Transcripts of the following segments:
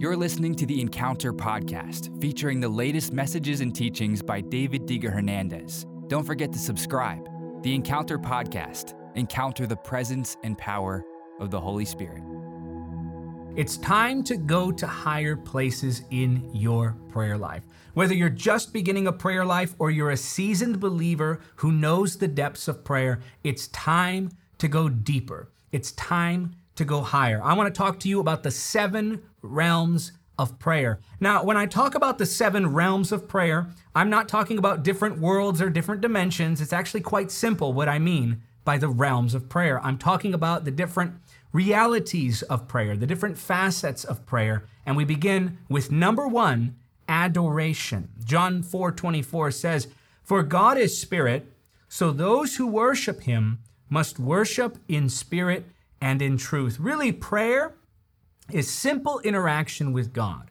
You're listening to the Encounter podcast, featuring the latest messages and teachings by David Diga Hernandez. Don't forget to subscribe. The Encounter podcast. Encounter the presence and power of the Holy Spirit. It's time to go to higher places in your prayer life. Whether you're just beginning a prayer life or you're a seasoned believer who knows the depths of prayer, it's time to go deeper. It's time to go higher. I want to talk to you about the seven realms of prayer. Now, when I talk about the seven realms of prayer, I'm not talking about different worlds or different dimensions. It's actually quite simple what I mean by the realms of prayer. I'm talking about the different realities of prayer, the different facets of prayer. And we begin with number one, adoration. John 4 24 says, For God is spirit, so those who worship him must worship in spirit and in truth. Really, prayer is simple interaction with God.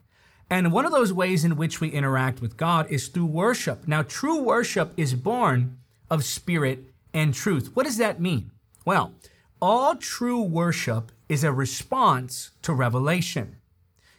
And one of those ways in which we interact with God is through worship. Now, true worship is born of spirit and truth. What does that mean? Well, all true worship is a response to revelation.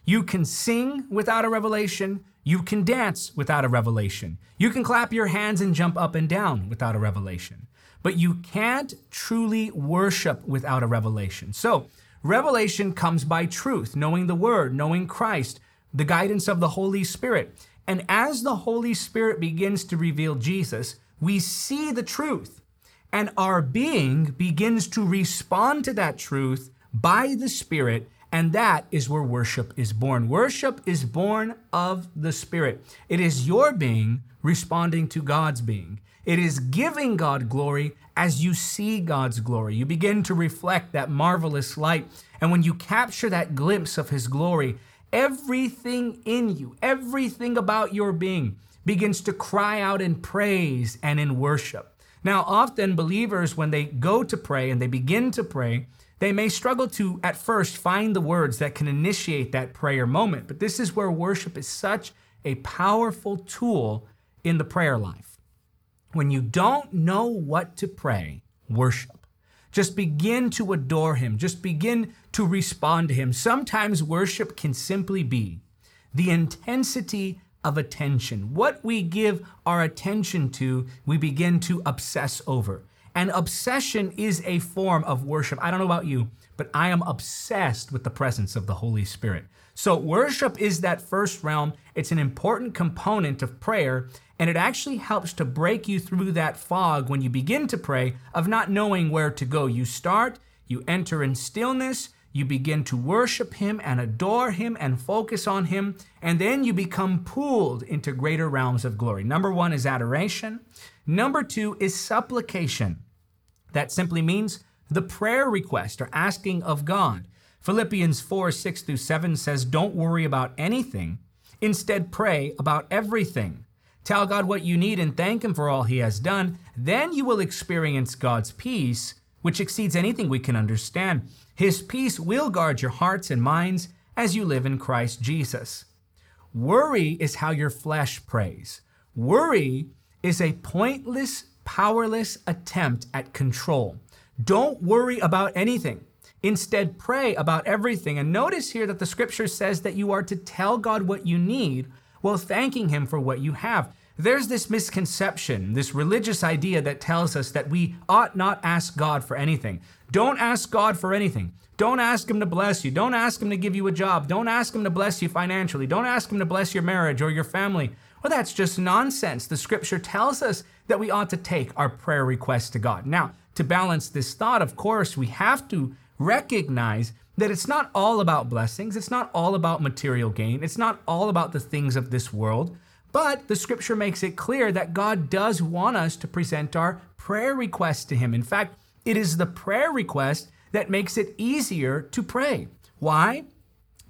You can sing without a revelation. You can dance without a revelation. You can clap your hands and jump up and down without a revelation. But you can't truly worship without a revelation. So, revelation comes by truth, knowing the Word, knowing Christ, the guidance of the Holy Spirit. And as the Holy Spirit begins to reveal Jesus, we see the truth. And our being begins to respond to that truth by the Spirit. And that is where worship is born. Worship is born of the Spirit. It is your being responding to God's being. It is giving God glory as you see God's glory. You begin to reflect that marvelous light. And when you capture that glimpse of His glory, everything in you, everything about your being begins to cry out in praise and in worship. Now, often believers, when they go to pray and they begin to pray, they may struggle to at first find the words that can initiate that prayer moment. But this is where worship is such a powerful tool in the prayer life. When you don't know what to pray, worship. Just begin to adore Him. Just begin to respond to Him. Sometimes worship can simply be the intensity of attention. What we give our attention to, we begin to obsess over. And obsession is a form of worship. I don't know about you, but I am obsessed with the presence of the Holy Spirit. So, worship is that first realm. It's an important component of prayer, and it actually helps to break you through that fog when you begin to pray of not knowing where to go. You start, you enter in stillness, you begin to worship Him and adore Him and focus on Him, and then you become pulled into greater realms of glory. Number one is adoration, number two is supplication. That simply means the prayer request or asking of God. Philippians 4 6 through 7 says, Don't worry about anything. Instead, pray about everything. Tell God what you need and thank Him for all He has done. Then you will experience God's peace, which exceeds anything we can understand. His peace will guard your hearts and minds as you live in Christ Jesus. Worry is how your flesh prays. Worry is a pointless, powerless attempt at control. Don't worry about anything. Instead, pray about everything. And notice here that the scripture says that you are to tell God what you need while thanking Him for what you have. There's this misconception, this religious idea that tells us that we ought not ask God for anything. Don't ask God for anything. Don't ask Him to bless you. Don't ask Him to give you a job. Don't ask Him to bless you financially. Don't ask Him to bless your marriage or your family. Well, that's just nonsense. The scripture tells us that we ought to take our prayer requests to God. Now, to balance this thought, of course, we have to recognize that it's not all about blessings, it's not all about material gain, it's not all about the things of this world. But the scripture makes it clear that God does want us to present our prayer requests to Him. In fact, it is the prayer request that makes it easier to pray. Why?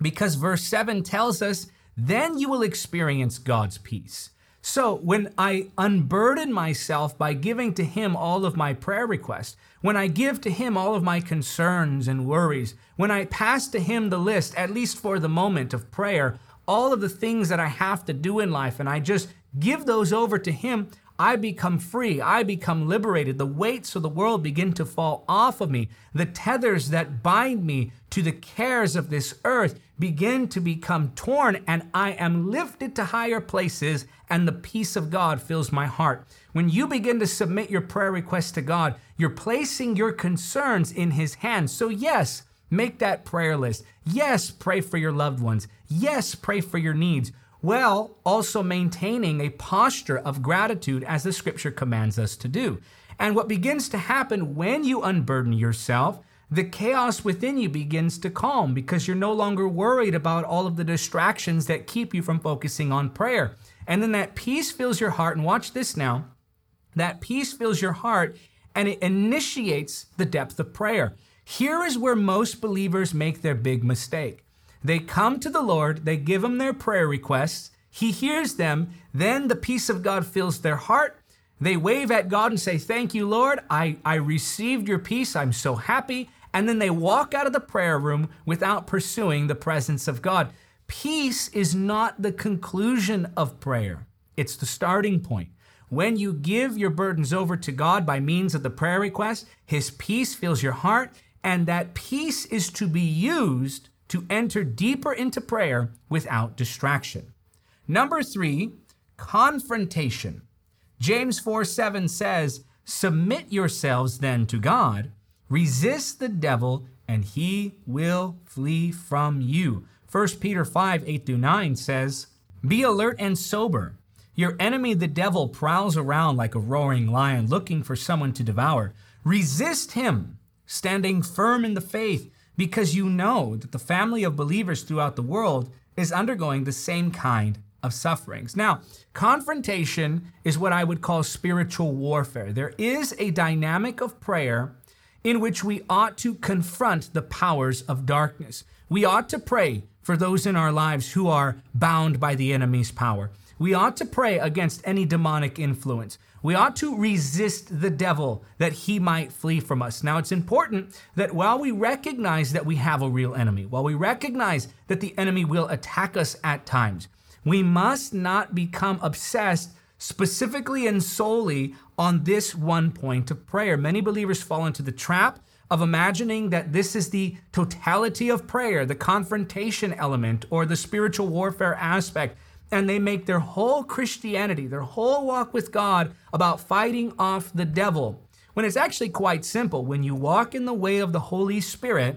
Because verse 7 tells us, then you will experience God's peace. So when I unburden myself by giving to Him all of my prayer requests, when I give to Him all of my concerns and worries, when I pass to Him the list, at least for the moment of prayer, all of the things that I have to do in life, and I just give those over to Him, I become free. I become liberated. The weights of the world begin to fall off of me. The tethers that bind me to the cares of this earth begin to become torn, and I am lifted to higher places, and the peace of God fills my heart. When you begin to submit your prayer requests to God, you're placing your concerns in His hands. So, yes, make that prayer list. Yes, pray for your loved ones. Yes, pray for your needs while also maintaining a posture of gratitude as the scripture commands us to do. And what begins to happen when you unburden yourself, the chaos within you begins to calm because you're no longer worried about all of the distractions that keep you from focusing on prayer. And then that peace fills your heart. And watch this now that peace fills your heart and it initiates the depth of prayer. Here is where most believers make their big mistake. They come to the Lord, they give him their prayer requests, he hears them, then the peace of God fills their heart. They wave at God and say, Thank you, Lord. I, I received your peace. I'm so happy. And then they walk out of the prayer room without pursuing the presence of God. Peace is not the conclusion of prayer, it's the starting point. When you give your burdens over to God by means of the prayer request, His peace fills your heart, and that peace is to be used to enter deeper into prayer without distraction. Number three, confrontation. James 4 7 says, Submit yourselves then to God, resist the devil, and he will flee from you. 1 Peter 5 8 through 9 says, Be alert and sober. Your enemy, the devil, prowls around like a roaring lion looking for someone to devour. Resist him, standing firm in the faith because you know that the family of believers throughout the world is undergoing the same kind of sufferings. Now, confrontation is what I would call spiritual warfare. There is a dynamic of prayer in which we ought to confront the powers of darkness. We ought to pray for those in our lives who are bound by the enemy's power. We ought to pray against any demonic influence. We ought to resist the devil that he might flee from us. Now, it's important that while we recognize that we have a real enemy, while we recognize that the enemy will attack us at times, we must not become obsessed specifically and solely on this one point of prayer. Many believers fall into the trap of imagining that this is the totality of prayer, the confrontation element, or the spiritual warfare aspect and they make their whole Christianity, their whole walk with God about fighting off the devil. When it's actually quite simple. When you walk in the way of the Holy Spirit,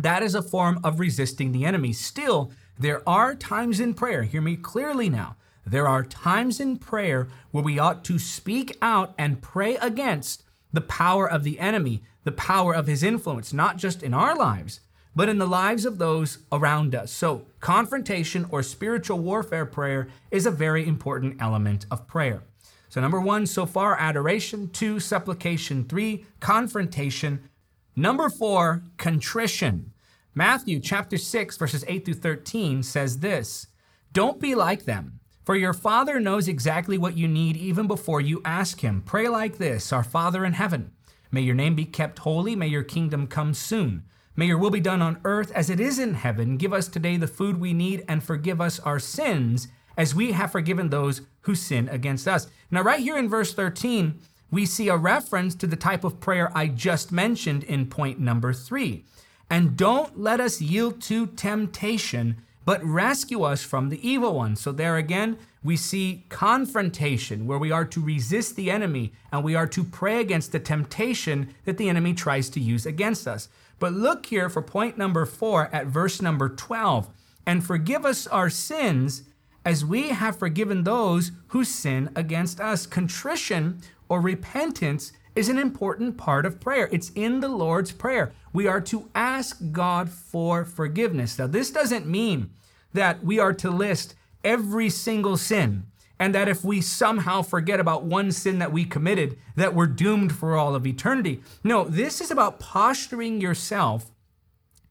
that is a form of resisting the enemy. Still, there are times in prayer, hear me clearly now. There are times in prayer where we ought to speak out and pray against the power of the enemy, the power of his influence, not just in our lives, but in the lives of those around us. So, confrontation or spiritual warfare prayer is a very important element of prayer. So, number one, so far, adoration. Two, supplication. Three, confrontation. Number four, contrition. Matthew chapter 6, verses 8 through 13 says this Don't be like them, for your Father knows exactly what you need even before you ask Him. Pray like this Our Father in heaven, may your name be kept holy, may your kingdom come soon. May your will be done on earth as it is in heaven. Give us today the food we need and forgive us our sins as we have forgiven those who sin against us. Now, right here in verse 13, we see a reference to the type of prayer I just mentioned in point number three. And don't let us yield to temptation, but rescue us from the evil one. So, there again, we see confrontation where we are to resist the enemy and we are to pray against the temptation that the enemy tries to use against us. But look here for point number four at verse number 12. And forgive us our sins as we have forgiven those who sin against us. Contrition or repentance is an important part of prayer. It's in the Lord's Prayer. We are to ask God for forgiveness. Now, this doesn't mean that we are to list every single sin and that if we somehow forget about one sin that we committed, that we're doomed for all of eternity. No, this is about posturing yourself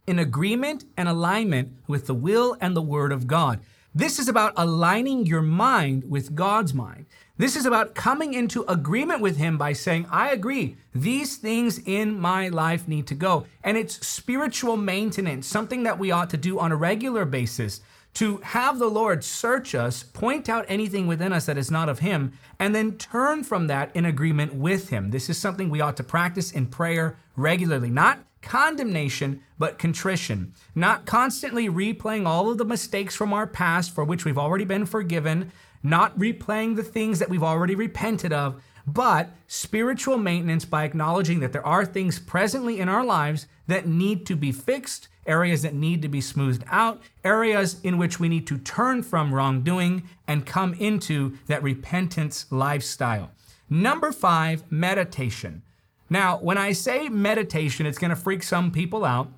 in agreement and alignment with the will and the word of God. This is about aligning your mind with God's mind. This is about coming into agreement with Him by saying, I agree, these things in my life need to go. And it's spiritual maintenance, something that we ought to do on a regular basis to have the Lord search us, point out anything within us that is not of Him, and then turn from that in agreement with Him. This is something we ought to practice in prayer regularly, not condemnation, but contrition, not constantly replaying all of the mistakes from our past for which we've already been forgiven, not replaying the things that we've already repented of, but spiritual maintenance by acknowledging that there are things presently in our lives that need to be fixed, areas that need to be smoothed out, areas in which we need to turn from wrongdoing and come into that repentance lifestyle. Number five, meditation. Now, when I say meditation, it's going to freak some people out.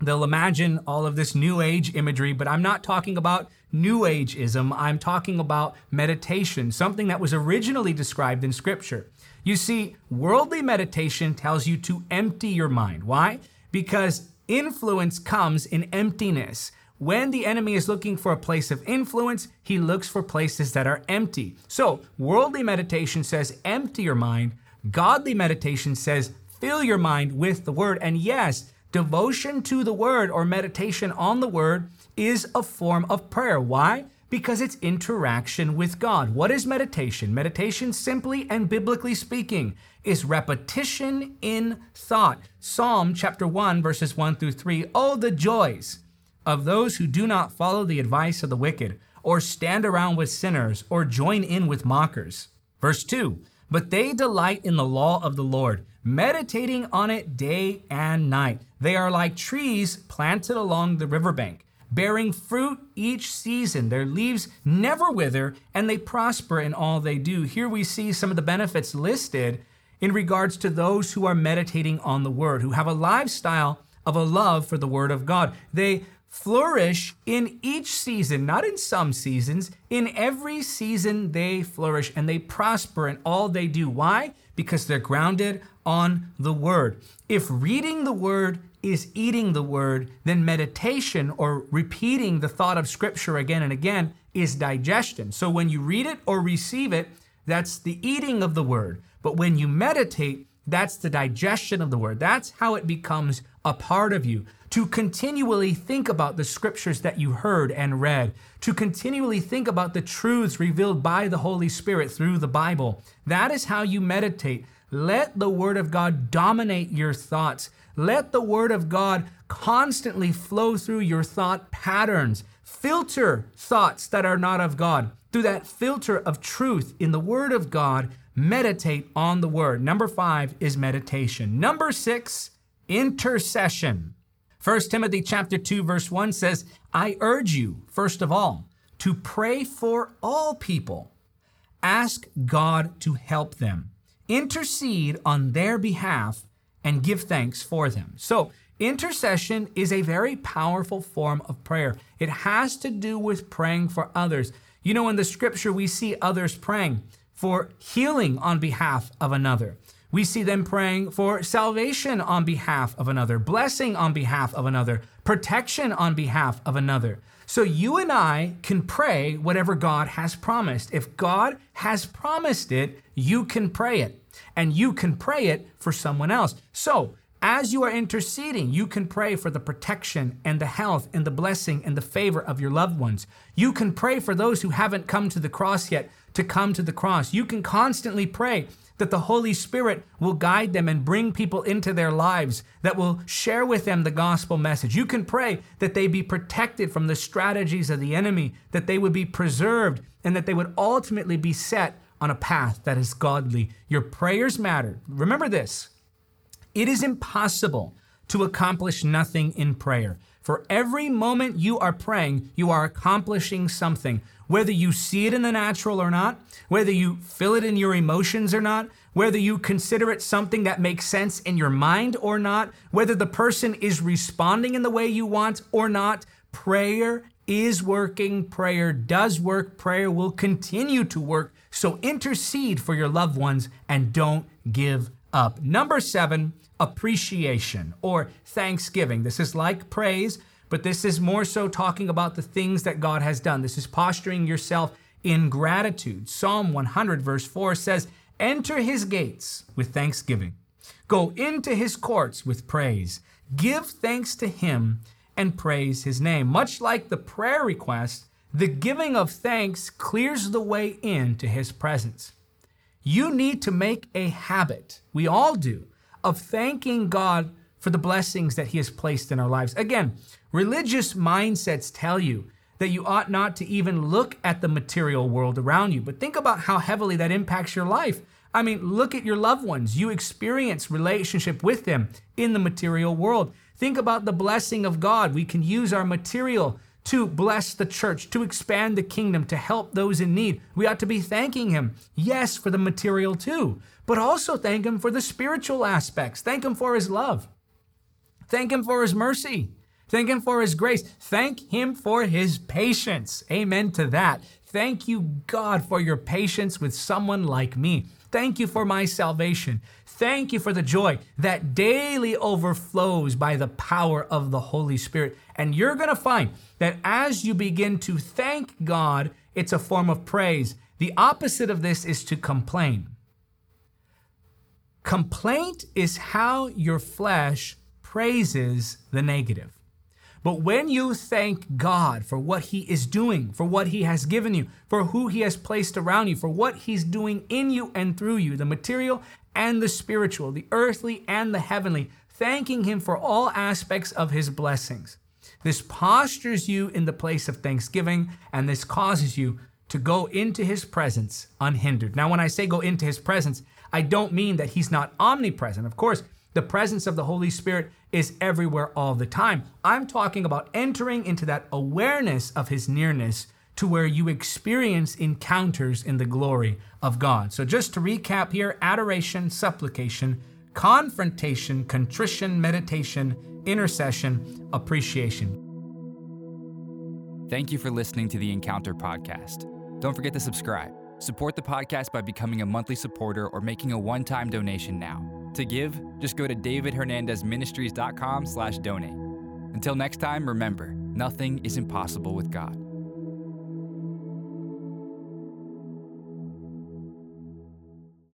They'll imagine all of this new age imagery, but I'm not talking about new ageism. I'm talking about meditation, something that was originally described in scripture. You see, worldly meditation tells you to empty your mind. Why? Because influence comes in emptiness. When the enemy is looking for a place of influence, he looks for places that are empty. So, worldly meditation says empty your mind. Godly meditation says fill your mind with the word. And yes, devotion to the word or meditation on the word is a form of prayer. Why? Because it's interaction with God. What is meditation? Meditation, simply and biblically speaking, is repetition in thought. Psalm chapter 1, verses 1 through 3. Oh, the joys of those who do not follow the advice of the wicked, or stand around with sinners, or join in with mockers. Verse 2 But they delight in the law of the Lord meditating on it day and night. They are like trees planted along the riverbank, bearing fruit each season. Their leaves never wither, and they prosper in all they do. Here we see some of the benefits listed in regards to those who are meditating on the word, who have a lifestyle of a love for the word of God. They flourish in each season, not in some seasons. In every season, they flourish and they prosper in all they do. Why? Because they're grounded on the word. If reading the word is eating the word, then meditation or repeating the thought of scripture again and again is digestion. So when you read it or receive it, that's the eating of the word. But when you meditate, that's the digestion of the word. That's how it becomes a part of you. To continually think about the scriptures that you heard and read, to continually think about the truths revealed by the Holy Spirit through the Bible. That is how you meditate. Let the Word of God dominate your thoughts. Let the Word of God constantly flow through your thought patterns. Filter thoughts that are not of God. Through that filter of truth in the Word of God, meditate on the Word. Number five is meditation. Number six, intercession. 1 Timothy chapter 2 verse 1 says, "I urge you first of all to pray for all people. Ask God to help them intercede on their behalf and give thanks for them. So, intercession is a very powerful form of prayer. It has to do with praying for others. You know, in the scripture, we see others praying for healing on behalf of another. We see them praying for salvation on behalf of another, blessing on behalf of another, protection on behalf of another. So you and I can pray whatever God has promised. If God has promised it, you can pray it. And you can pray it for someone else. So as you are interceding, you can pray for the protection and the health and the blessing and the favor of your loved ones. You can pray for those who haven't come to the cross yet to come to the cross. You can constantly pray that the Holy Spirit will guide them and bring people into their lives that will share with them the gospel message. You can pray that they be protected from the strategies of the enemy, that they would be preserved, and that they would ultimately be set on a path that is godly. Your prayers matter. Remember this it is impossible to accomplish nothing in prayer. For every moment you are praying, you are accomplishing something whether you see it in the natural or not, whether you feel it in your emotions or not, whether you consider it something that makes sense in your mind or not, whether the person is responding in the way you want or not, prayer is working. Prayer does work. Prayer will continue to work. So intercede for your loved ones and don't give up. Number seven, appreciation or thanksgiving. This is like praise but this is more so talking about the things that God has done. This is posturing yourself in gratitude. Psalm 100, verse 4 says, Enter his gates with thanksgiving, go into his courts with praise, give thanks to him, and praise his name. Much like the prayer request, the giving of thanks clears the way into his presence. You need to make a habit, we all do, of thanking God for the blessings that he has placed in our lives. Again, religious mindsets tell you that you ought not to even look at the material world around you, but think about how heavily that impacts your life. I mean, look at your loved ones. You experience relationship with them in the material world. Think about the blessing of God. We can use our material to bless the church, to expand the kingdom, to help those in need. We ought to be thanking Him, yes, for the material too, but also thank Him for the spiritual aspects. Thank Him for His love. Thank Him for His mercy. Thank Him for His grace. Thank Him for His patience. Amen to that. Thank you, God, for your patience with someone like me. Thank you for my salvation. Thank you for the joy that daily overflows by the power of the Holy Spirit. And you're going to find that as you begin to thank God, it's a form of praise. The opposite of this is to complain. Complaint is how your flesh praises the negative. But when you thank God for what He is doing, for what He has given you, for who He has placed around you, for what He's doing in you and through you, the material and the spiritual, the earthly and the heavenly, thanking Him for all aspects of His blessings. This postures you in the place of thanksgiving, and this causes you to go into His presence unhindered. Now, when I say go into His presence, I don't mean that He's not omnipresent. Of course, the presence of the Holy Spirit is everywhere all the time. I'm talking about entering into that awareness of His nearness to where you experience encounters in the glory of God. So, just to recap here adoration, supplication, confrontation, contrition, meditation, intercession, appreciation. Thank you for listening to the Encounter Podcast. Don't forget to subscribe. Support the podcast by becoming a monthly supporter or making a one-time donation now. To give, just go to davidhernandezministries.com slash donate. Until next time, remember, nothing is impossible with God.